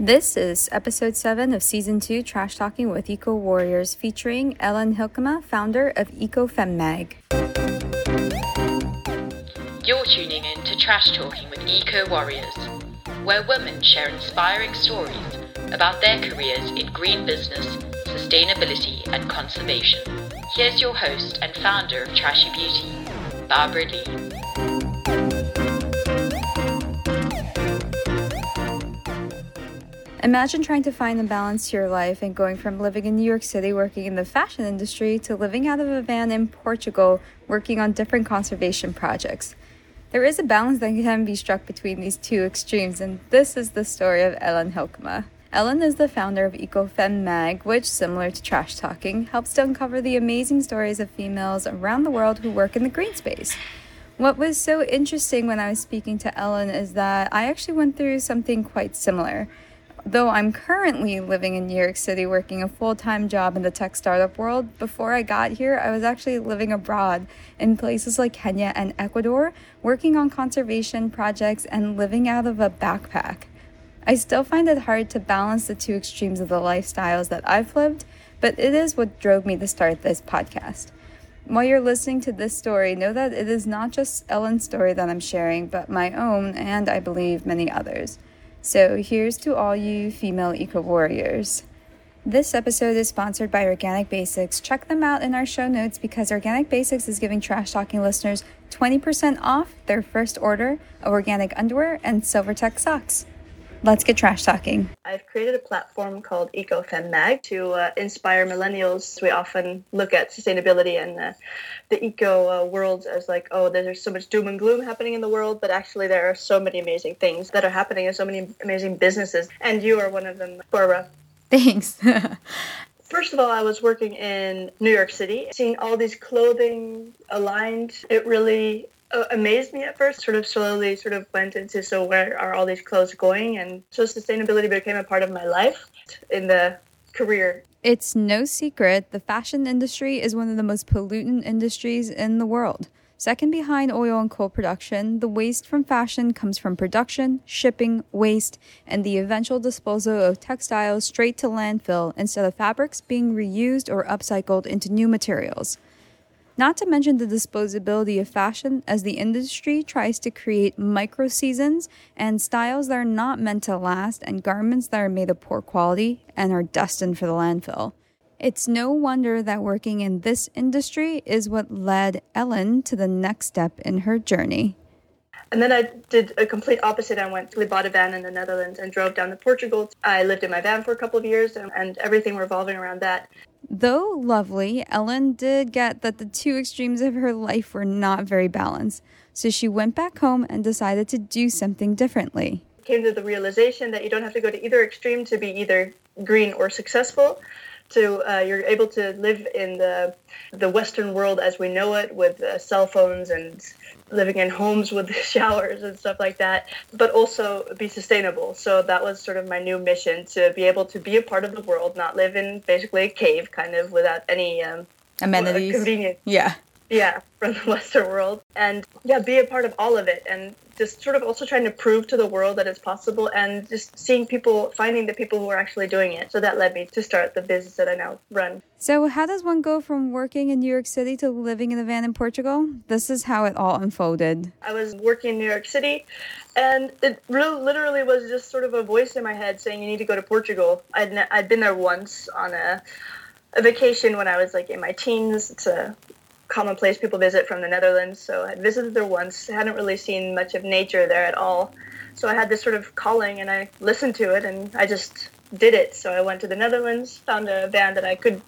This is episode 7 of season 2 Trash Talking with Eco Warriors featuring Ellen Hielkema, founder of EcoFemMag. You're tuning in to Trash Talking with Eco Warriors, where women share inspiring stories about their careers in green business, sustainability, and conservation. Here's your host and founder of Trashy Beauty, Barbara Lee. Imagine trying to find a balance to your life and going from living in New York City working in the fashion industry to living out of a van in Portugal working on different conservation projects. There is a balance that can be struck between these two extremes, and this is the story of Ellen Hielkema. Ellen is the founder of EcoFemMag, which, similar to Trash Talking, helps to uncover the amazing stories of females around the world who work in the green space. What was so interesting when I was speaking to Ellen is that I actually went through something quite similar. Though I'm currently living in New York City working a full time job in the tech startup world, before I got here, I was actually living abroad in places like Kenya and Ecuador, working on conservation projects and living out of a backpack. I still find it hard to balance the two extremes of the lifestyles that I've lived, but it is what drove me to start this podcast. While you're listening to this story, know that it is not just Ellen's story that I'm sharing, but my own and I believe many others. So here's to all you female eco warriors. This episode is sponsored by Organic Basics. Check them out in our show notes because Organic Basics is giving Trash Talking listeners 20% off their first order of organic underwear and Silvertech socks. Let's get trash talking. I've created a platform called EcoFemMag to uh, inspire millennials. We often look at sustainability and uh, the eco uh, world as like, oh, there's so much doom and gloom happening in the world, but actually there are so many amazing things that are happening and so many amazing businesses. And you are one of them, Barbara. Thanks. First of all, I was working in New York City, seeing all these clothing aligned. It really uh, amazed me at first, sort of slowly sort of went into so where are all these clothes going? And so sustainability became a part of my life in the career. It's no secret the fashion industry is one of the most pollutant industries in the world. Second behind oil and coal production, the waste from fashion comes from production, shipping, waste, and the eventual disposal of textiles straight to landfill instead of fabrics being reused or upcycled into new materials. Not to mention the disposability of fashion as the industry tries to create micro seasons and styles that are not meant to last and garments that are made of poor quality and are destined for the landfill. It's no wonder that working in this industry is what led Ellen to the next step in her journey. And then I did a complete opposite. I went, we bought a van in the Netherlands and drove down to Portugal. I lived in my van for a couple of years and, and everything revolving around that. Though lovely, Ellen did get that the two extremes of her life were not very balanced. So she went back home and decided to do something differently. Came to the realization that you don't have to go to either extreme to be either green or successful to uh, you're able to live in the the Western world as we know it, with uh, cell phones and living in homes with showers and stuff like that, but also be sustainable. So that was sort of my new mission to be able to be a part of the world, not live in basically a cave, kind of without any um, amenities, convenience. Yeah, yeah, from the Western world, and yeah, be a part of all of it, and just sort of also trying to prove to the world that it's possible and just seeing people finding the people who are actually doing it. So that led me to start the business that i now run. So how does one go from working in new york city to living in a van in portugal? This is how it all unfolded. I was working in new york city and it really, literally was just sort of a voice in my head saying you need to go to portugal. I'd, I'd been there once on a, a vacation when i was like in my teens a commonplace people visit from the Netherlands. So I visited there once, hadn't really seen much of nature there at all. So I had this sort of calling and I listened to it and I just did it. So I went to the Netherlands, found a van that I could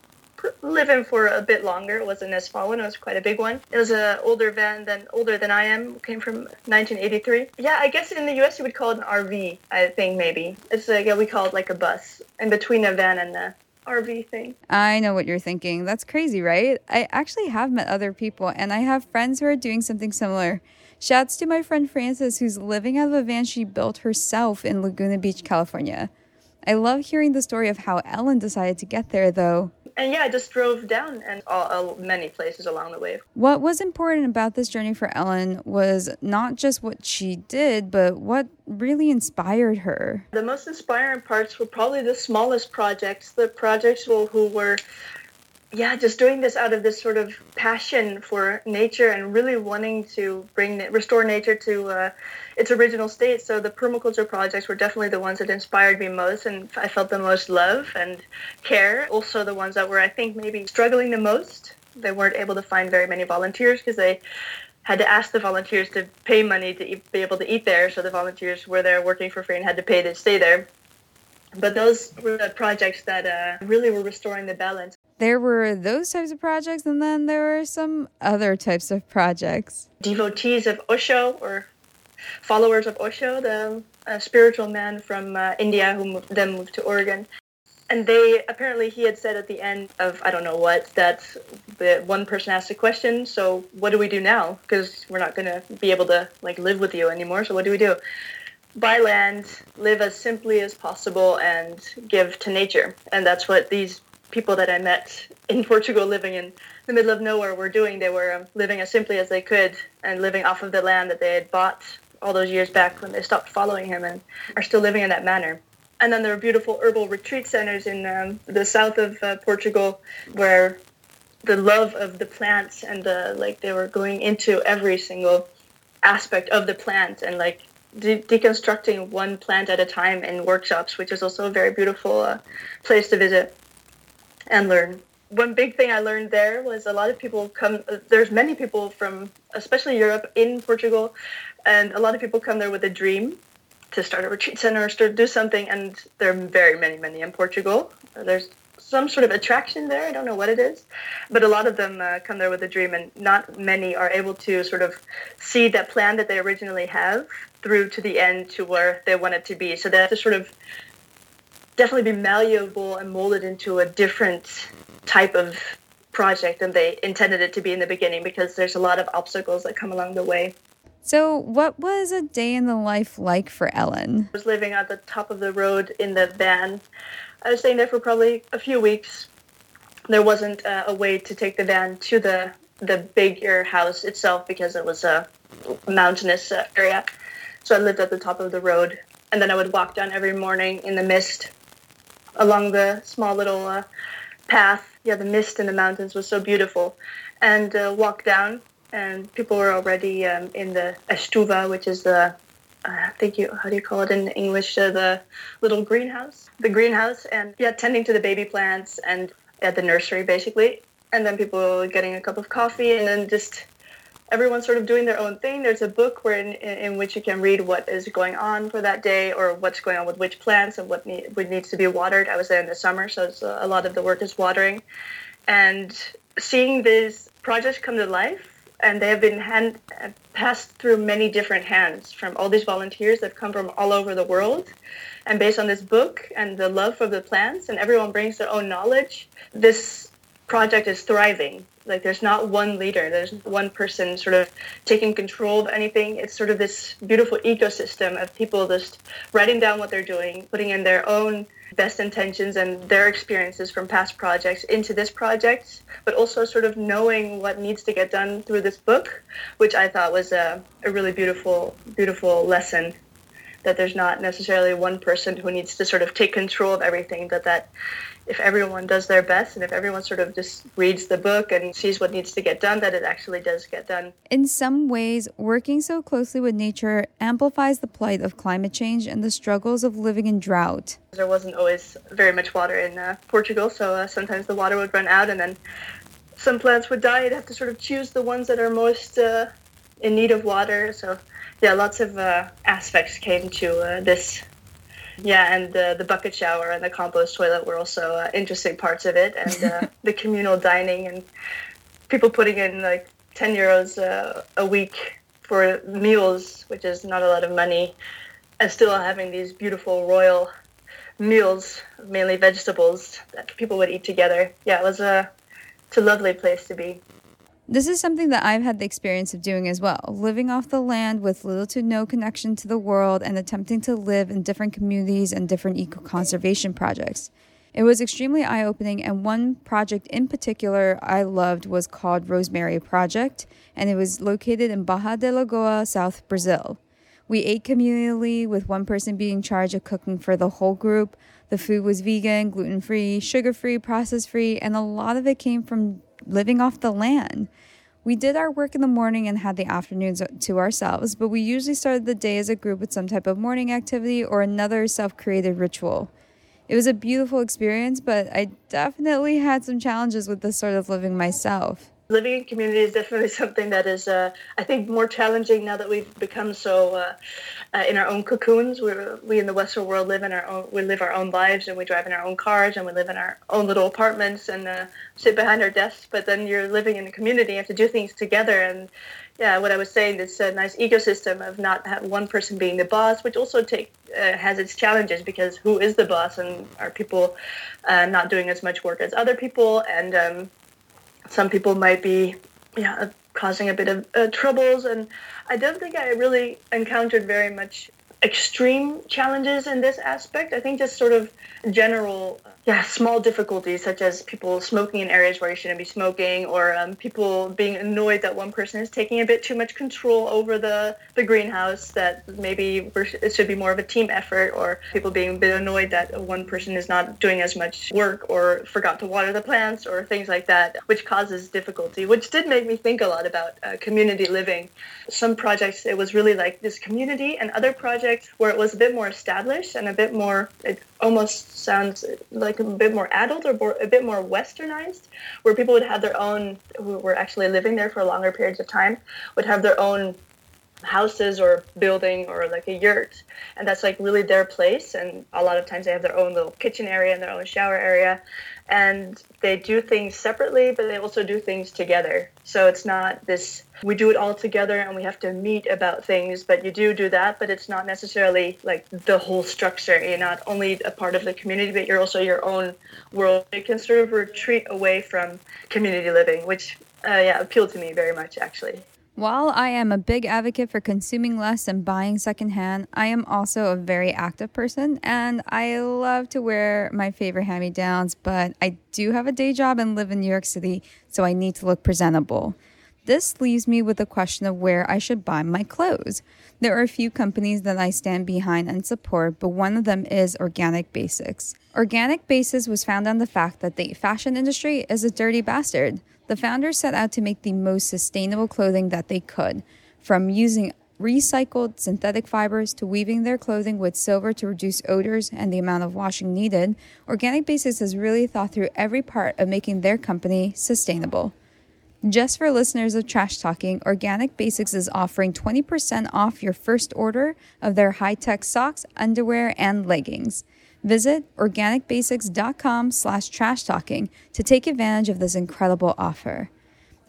live in for a bit longer. It wasn't a small one; it was quite a big one. It was an older van than older than I am. Came from 1983. Yeah, I guess in the U.S. you would call it an RV. I think maybe it's like yeah, we call it like a bus in between a van and a RV thing. I know what you're thinking. That's crazy, right? I actually have met other people and I have friends who are doing something similar. Shouts to my friend Frances, who's living out of a van she built herself in Laguna Beach, California. I love hearing the story of how Ellen decided to get there, though. and yeah, I just drove down and all, all, many places along the way. What was important about this journey for Ellen was not just what she did, but what really inspired her. The most inspiring parts were probably the smallest projects, the projects who were yeah, just doing this out of this sort of passion for nature and really wanting to bring restore nature to uh, its original state. So the permaculture projects were definitely the ones that inspired me most, and I felt the most love and care. Also, the ones that were I think maybe struggling the most. They weren't able to find very many volunteers because they had to ask the volunteers to pay money to be able to eat there. So the volunteers were there working for free and had to pay to stay there. But those were the projects that uh, really were restoring the balance there were those types of projects, and then there were some other types of projects. Devotees of Osho, or followers of Osho, the uh, spiritual man from uh, India who moved, then moved to Oregon. And they apparently he had said at the end of I don't know what that the one person asked a question. So what do we do now? Because we're not going to be able to like live with you anymore. So what do we do? buy land, live as simply as possible, and give to nature. And that's what these people that I met in Portugal living in the middle of nowhere were doing. They were um, living as simply as they could and living off of the land that they had bought all those years back when they stopped following him and are still living in that manner. And then there are beautiful herbal retreat centers in um, the south of uh, Portugal where the love of the plants and the like they were going into every single aspect of the plant and like de- deconstructing one plant at a time in workshops, which is also a very beautiful uh, place to visit and learn. One big thing I learned there was a lot of people come. There's many people from, especially Europe, in Portugal, and a lot of people come there with a dream to start a retreat center or start do something. And there are very many, many in Portugal. There's some sort of attraction there. I don't know what it is, but a lot of them uh, come there with a dream, and not many are able to sort of see that plan that they originally have through to the end to where they want it to be. So they have to sort of definitely be malleable and molded into a different type of project than they intended it to be in the beginning because there's a lot of obstacles that come along the way. So, what was a day in the life like for Ellen? I was living at the top of the road in the van. I was staying there for probably a few weeks. There wasn't uh, a way to take the van to the the bigger house itself because it was a mountainous uh, area. So I lived at the top of the road, and then I would walk down every morning in the mist along the small little uh, path. Yeah, the mist in the mountains was so beautiful. And uh, walked down, and people were already um, in the estufa, which is the uh, I think you how do you call it in English? Uh, the little greenhouse, the greenhouse, and yeah, tending to the baby plants and at the nursery basically. And then people getting a cup of coffee, and then just everyone's sort of doing their own thing. There's a book where in, in, which you can read what is going on for that day or what's going on with which plants and what, need, needs to be watered. I was there in the summer, so a, uh, a lot of the work is watering. And seeing these projects come to life, and they have been hand, passed through many different hands from all these volunteers that come from all over the world. And based on this book and the love for the plants, and everyone brings their own knowledge, this project is thriving like there's not one leader. There's one person sort of taking control of anything. It's sort of this beautiful ecosystem of people just writing down what they're doing putting in their own best intentions and their experiences from past projects into this project but also sort of knowing what needs to get done through this book which i thought was a, a really beautiful beautiful lesson. That there's not necessarily one person who needs to sort of take control of everything but that if everyone does their best and if everyone sort of just reads the book and sees what needs to get done, that it actually does get done. In some ways, working so closely with nature amplifies the plight of climate change and the struggles of living in drought. There wasn't always very much water in uh, Portugal, so uh, sometimes the water would run out and then some plants would die. You'd have to sort of choose the ones that are most uh, in need of water. So, yeah, lots of uh, aspects came to uh, this yeah, and the the bucket shower and the compost toilet were also uh, interesting parts of it, and uh, the communal dining and people putting in like ten euros uh, a week for meals, which is not a lot of money, and still having these beautiful royal meals, mainly vegetables that people would eat together. Yeah, it was a it's a lovely place to be. This is something that I've had the experience of doing as well, living off the land with little to no connection to the world and attempting to live in different communities and different eco conservation projects. It was extremely eye opening, and one project in particular I loved was called Rosemary Project, and it was located in Barra da Lagoa, South Brazil. We ate communally, with one person being in charge of cooking for the whole group. The food was vegan, gluten free, sugar free, process free, and a lot of it came from living off the land. We did our work in the morning and had the afternoons to ourselves, but we usually started the day as a group with some type of morning activity or another self created ritual. It was a beautiful experience, but I definitely had some challenges with this sort of living myself living in community is definitely something that is, uh, I think, more challenging now that we've become so uh, uh, in our own cocoons. We we in the Western world live in our own, we live our own lives, and we drive in our own cars, and we live in our own little apartments, and uh, sit behind our desks. But then you're living in a community, you have to do things together, and yeah, what I was saying, this a nice ecosystem of not one person being the boss, which also take uh, has its challenges because who is the boss, and are people uh, not doing as much work as other people, and um, some people might be yeah causing a bit of uh, troubles and i don't think i really encountered very much extreme challenges in this aspect. I think just sort of general yeah, small difficulties such as people smoking in areas where you shouldn't be smoking, or um, people being annoyed that one person is taking a bit too much control over the, the greenhouse, that maybe it should be more of a team effort, or people being a bit annoyed that one person is not doing as much work or forgot to water the plants, or things like that, which causes difficulty, which did make me think a lot about uh, community living. Some projects, it was really like this community, and other projects where it was a bit more established and a bit more, it almost sounds like a bit more adult or more, a bit more westernized, where people would have their own, who were actually living there for longer periods of time, would have their own houses or building or like a yurt and that's like really their place and a lot of times they have their own little kitchen area and their own shower area and they do things separately but they also do things together. So it's not this we do it all together and we have to meet about things but you do do that but it's not necessarily like the whole structure. You're not only a part of the community but you're also your own world. You can sort of retreat away from community living which uh, yeah appealed to me very much actually while I am a big advocate for consuming less and buying secondhand, I am also a very active person and I love to wear my favorite hand me downs, but I do have a day job and live in New York City, so I need to look presentable. This leaves me with the question of where I should buy my clothes. There are a few companies that I stand behind and support, but one of them is Organic Basics. Organic Basics was found on the fact that the fashion industry is a dirty bastard. The founders set out to make the most sustainable clothing that they could, from using recycled synthetic fibers to weaving their clothing with silver to reduce odors and the amount of washing needed. Organic Basics has really thought through every part of making their company sustainable. Just for listeners of Trash Talking, Organic Basics is offering 20% off your first order of their high tech socks, underwear, and leggings. Visit organicbasics.com slash trash talking to take advantage of this incredible offer.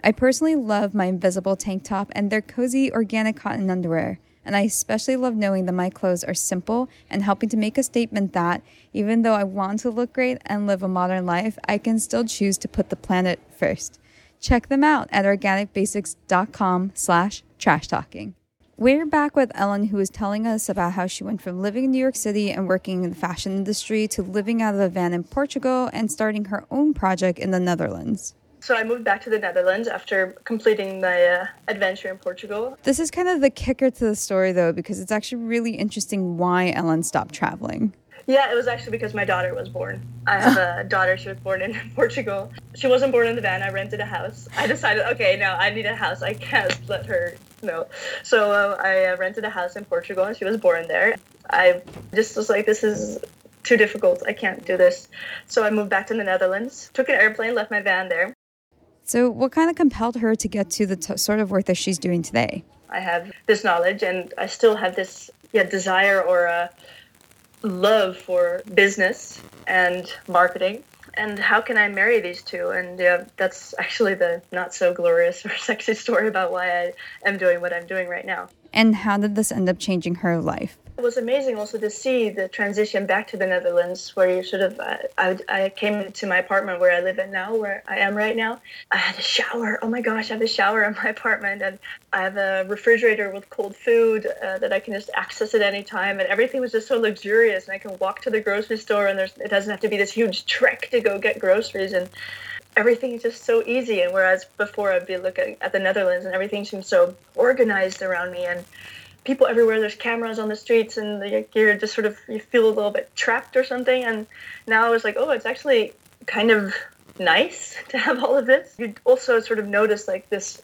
I personally love my invisible tank top and their cozy organic cotton underwear, and I especially love knowing that my clothes are simple and helping to make a statement that even though I want to look great and live a modern life, I can still choose to put the planet first. Check them out at organicbasics.com slash trash talking. We're back with Ellen, who is telling us about how she went from living in New York City and working in the fashion industry to living out of a van in Portugal and starting her own project in the Netherlands. So I moved back to the Netherlands after completing my uh, adventure in Portugal. This is kind of the kicker to the story, though, because it's actually really interesting why Ellen stopped traveling. Yeah, it was actually because my daughter was born. I have a daughter. She was born in Portugal. She wasn't born in the van. I rented a house. I decided, okay, no, I need a house. I can't let her know. So uh, I rented a house in Portugal, and she was born there. I just was like, this is too difficult. I can't do this. So I moved back to the Netherlands, took an airplane, left my van there. So, what kind of compelled her to get to the t- sort of work that she's doing today? I have this knowledge, and I still have this yeah desire or a love for business and marketing and how can I marry these two? And yeah, that's actually the not so glorious or sexy story about why I am doing what I'm doing right now. And how did this end up changing her life? It was amazing also to see the transition back to the Netherlands, where you sort of, uh, I, I came to my apartment where I live in now, where I am right now. I had a shower. Oh my gosh, I have a shower in my apartment, and I have a refrigerator with cold food uh, that I can just access at any time, and everything was just so luxurious. And I can walk to the grocery store, and there's, it doesn't have to be this huge trek to go get groceries. And everything is just so easy. And whereas before I'd be looking at the Netherlands and everything seems so organized around me and people everywhere. There's cameras on the streets, and you're just sort of you feel a little bit trapped or something. And now I was like, oh, it's actually kind of nice to have all of this. You also sort of notice like this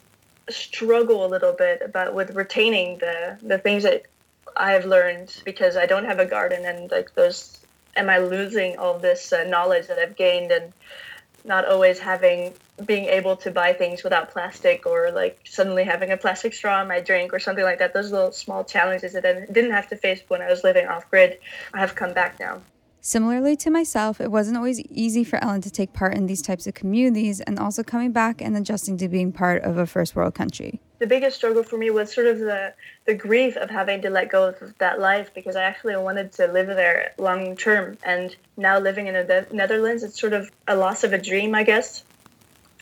struggle a little bit about with retaining the the things that I've learned because I don't have a garden and like those am I losing all this uh, knowledge that I've gained and not always having being able to buy things without plastic or like suddenly having a plastic straw in my drink or something like that. Those little small challenges that i didn't have to face when i was living off grid I have come back now Similarly to myself, it wasn't always easy for Ellen to take part in these types of communities and also coming back and adjusting to being part of a first world country. The biggest struggle for me was sort of the, the grief of having to let go of that life because I actually wanted to live there long term. And now living in the Netherlands, it's sort of a loss of a dream, I guess.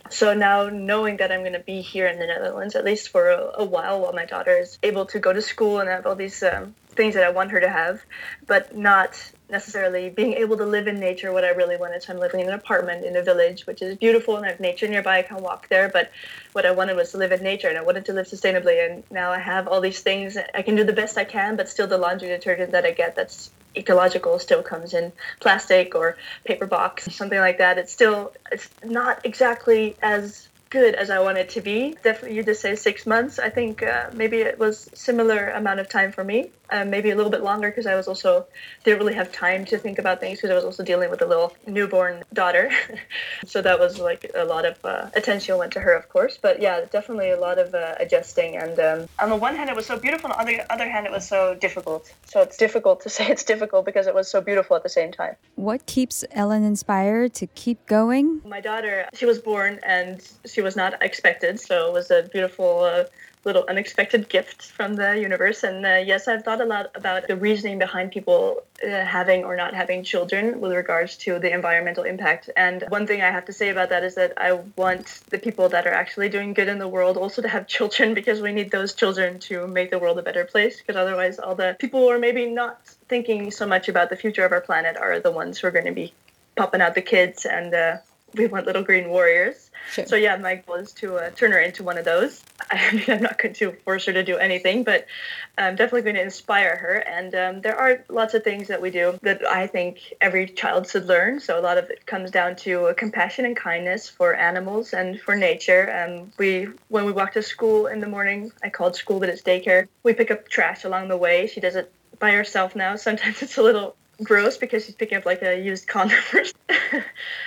So now knowing that I'm going to be here in the Netherlands, at least for a, a, while, while my daughter is able to go to school and have all these um, things that I want her to have, but not necessarily being able to live in nature what I really wanted. So I'm living in an apartment in a village, which is beautiful and I have nature nearby. I can walk there. But what I wanted was to live in nature and I wanted to live sustainably. And now I have all these things. I can do the best I can, but still the laundry detergent that I get that's ecological still comes in plastic or paper box, something like that. It's still, it's not exactly as good as I want it to be. Definitely, you just say six months. I think uh, maybe it was similar amount of time for me. Uh, maybe a little bit longer because I was also didn't really have time to think about things because I was also dealing with a little newborn daughter. so that was like a lot of uh, attention went to her, of course. But yeah, definitely a lot of uh, adjusting. And um, on the one hand, it was so beautiful. On the other hand, it was so difficult. So it's difficult to say it's difficult because it was so beautiful at the same time. What keeps Ellen inspired to keep going? My daughter, she was born and she was not expected, so it was a beautiful uh, little unexpected gift from the universe. And uh, yes, I've thought a lot about the reasoning behind people uh, having or not having children with regards to the environmental impact. And one thing I have to say about that is that I want the people that are actually doing good in the world also to have children because we need those children to make the world a better place. Because otherwise, all the people who are maybe not thinking so much about the future of our planet are the ones who are going to be popping out the kids and uh, we want little green warriors. Sure. So yeah, my goal is to uh, turn her into one of those. I mean, I'm not going to force her to do anything, but I'm definitely going to inspire her. And um, there are lots of things that we do that I think every child should learn. So a lot of it comes down to uh, compassion and kindness for animals and for nature. Um, we when we walk to school in the morning, I called school, but it's daycare. We pick up trash along the way. She does it by herself now. Sometimes it's a little gross because she's picking up like a used condom.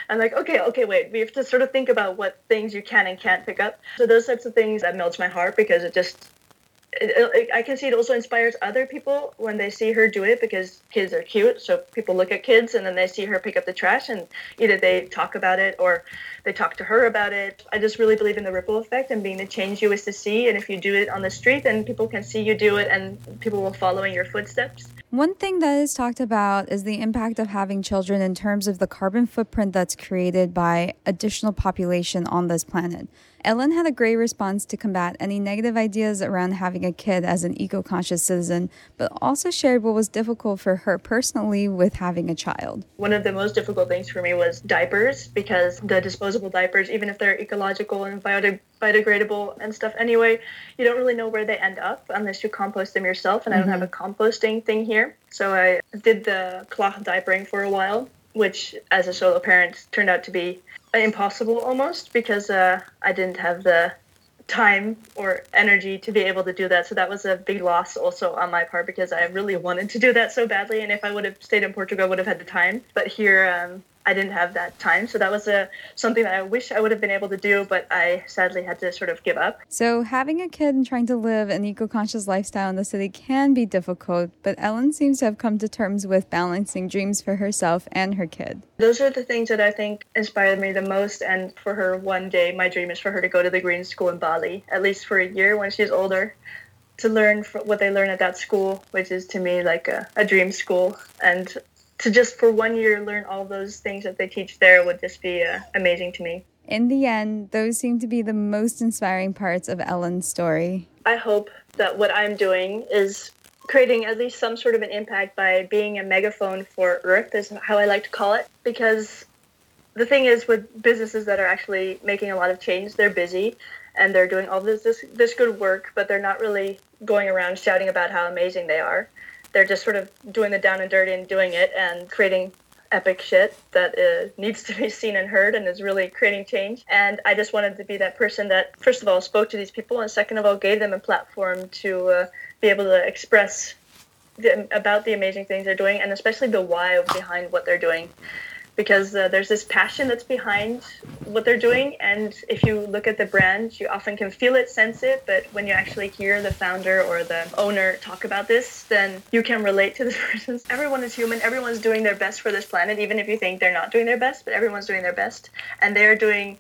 I'm like, okay, okay, wait. We have to sort of think about what things you can and can't pick up. So those types of things that melts my heart because it just it, it, I can see it also inspires other people when they see her do it because kids are cute. So people look at kids and then they see her pick up the trash and either they talk about it or they talk to her about it. I just really believe in the ripple effect and being the change you wish to see. And if you do it on the street, then people can see you do it and people will follow in your footsteps. One thing that is talked about is the impact of having children in terms of the carbon footprint that's created by additional population on this planet. Ellen had a great response to combat any negative ideas around having a kid as an eco conscious citizen, but also shared what was difficult for her personally with having a child. One of the most difficult things for me was diapers because the disposable diapers, even if they're ecological and biodegradable and stuff anyway, you don't really know where they end up unless you compost them yourself. And mm-hmm. I don't have mm-hmm. a composting thing here. So I did the cloth diapering for a while which as a solo parent turned out to be impossible almost because uh, I didn't have the time or energy to be able to do that. So that was a big loss also on my part because I really wanted to do that so badly. And if I would have stayed in Portugal, I would have had the time. But here, um, I didn't have that time. So that was a something that I wish I would have been able to do, but I sadly had to sort of give up. So having a kid and trying to live an eco-conscious lifestyle in the city can be difficult, but Ellen seems to have come to terms with balancing dreams for herself and her kid. Those are the things that I think inspired me the most. And for her, one day, my dream is for her to go to the green school in Bali, at least for a year when she's older to learn what they learn at that school, which is to me like a, a dream school. And to just for one year learn all those things that they teach there would just be uh, amazing to me. In the end, those seem to be the most inspiring parts of Ellen's story. I hope that what I'm doing is creating at least some sort of an impact by being a megaphone for Earth, is how I like to call it. Because the thing is, with businesses that are actually making a lot of change, they're busy and they're doing all this, this this good work, but they're not really going around shouting about how amazing they are. They're just sort of doing the down and dirty and doing it and creating epic shit that uh, needs to be seen and heard and is really creating change. And I just wanted to be that person that, first of all, spoke to these people, and second of all, gave them a platform to uh, be able to express the, about the amazing things they're doing, and especially the why behind what they're doing because uh, there's this passion that's behind what they're doing. And if you look at the brand, you often can feel it, sense it, but when you actually hear the founder or the owner talk about this, then you can relate to this person. Everyone is human. Everyone's doing their best for this planet, even if you think they're not doing their best, but everyone's doing their best. And they're doing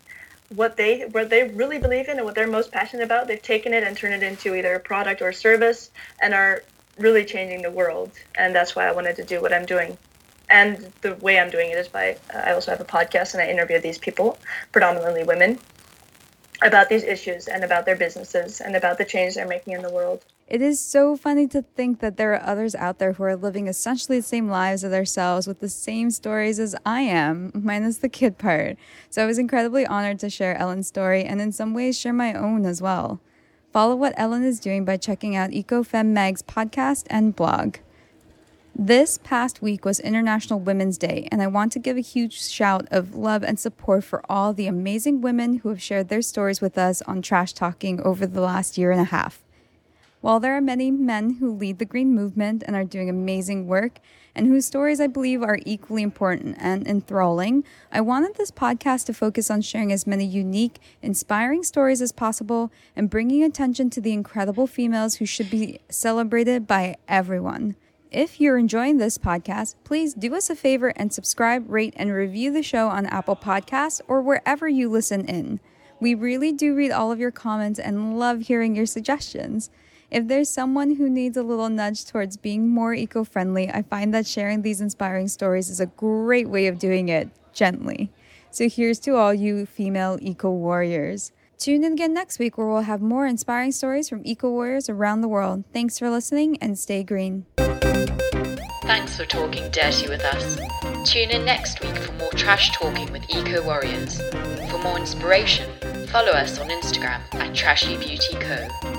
what they what they really believe in and what they're most passionate about. They've taken it and turned it into either a product or a service and are really changing the world. And that's why I wanted to do what I'm doing and the way I'm doing it is by uh, I also have a podcast and I interview these people, predominantly women, about these issues and about their businesses and about the change they're making in the world. It is so funny to think that there are others out there who are living essentially the same lives as ourselves with the same stories as I am, minus the kid part. So I was incredibly honored to share Ellen's story and in some ways share my own as well. Follow what Ellen is doing by checking out EcoFem Mag's podcast and blog. This past week was International Women's Day, and I want to give a huge shout of love and support for all the amazing women who have shared their stories with us on Trash Talking over the last year and a half. While there are many men who lead the green movement and are doing amazing work, and whose stories I believe are equally important and enthralling, I wanted this podcast to focus on sharing as many unique, inspiring stories as possible and bringing attention to the incredible females who should be celebrated by everyone. If you're enjoying this podcast, please do us a favor and subscribe, rate, and review the show on Apple Podcasts or wherever you listen in. We really do read all of your comments and love hearing your suggestions. If there's someone who needs a little nudge towards being more eco friendly, I find that sharing these inspiring stories is a great way of doing it gently. So here's to all you female eco warriors. Tune in again next week where we'll have more inspiring stories from eco warriors around the world. Thanks for listening and stay green. Thanks for talking dirty with us. Tune in next week for more trash talking with eco warriors. For more inspiration, follow us on Instagram at Trashy Beauty Co.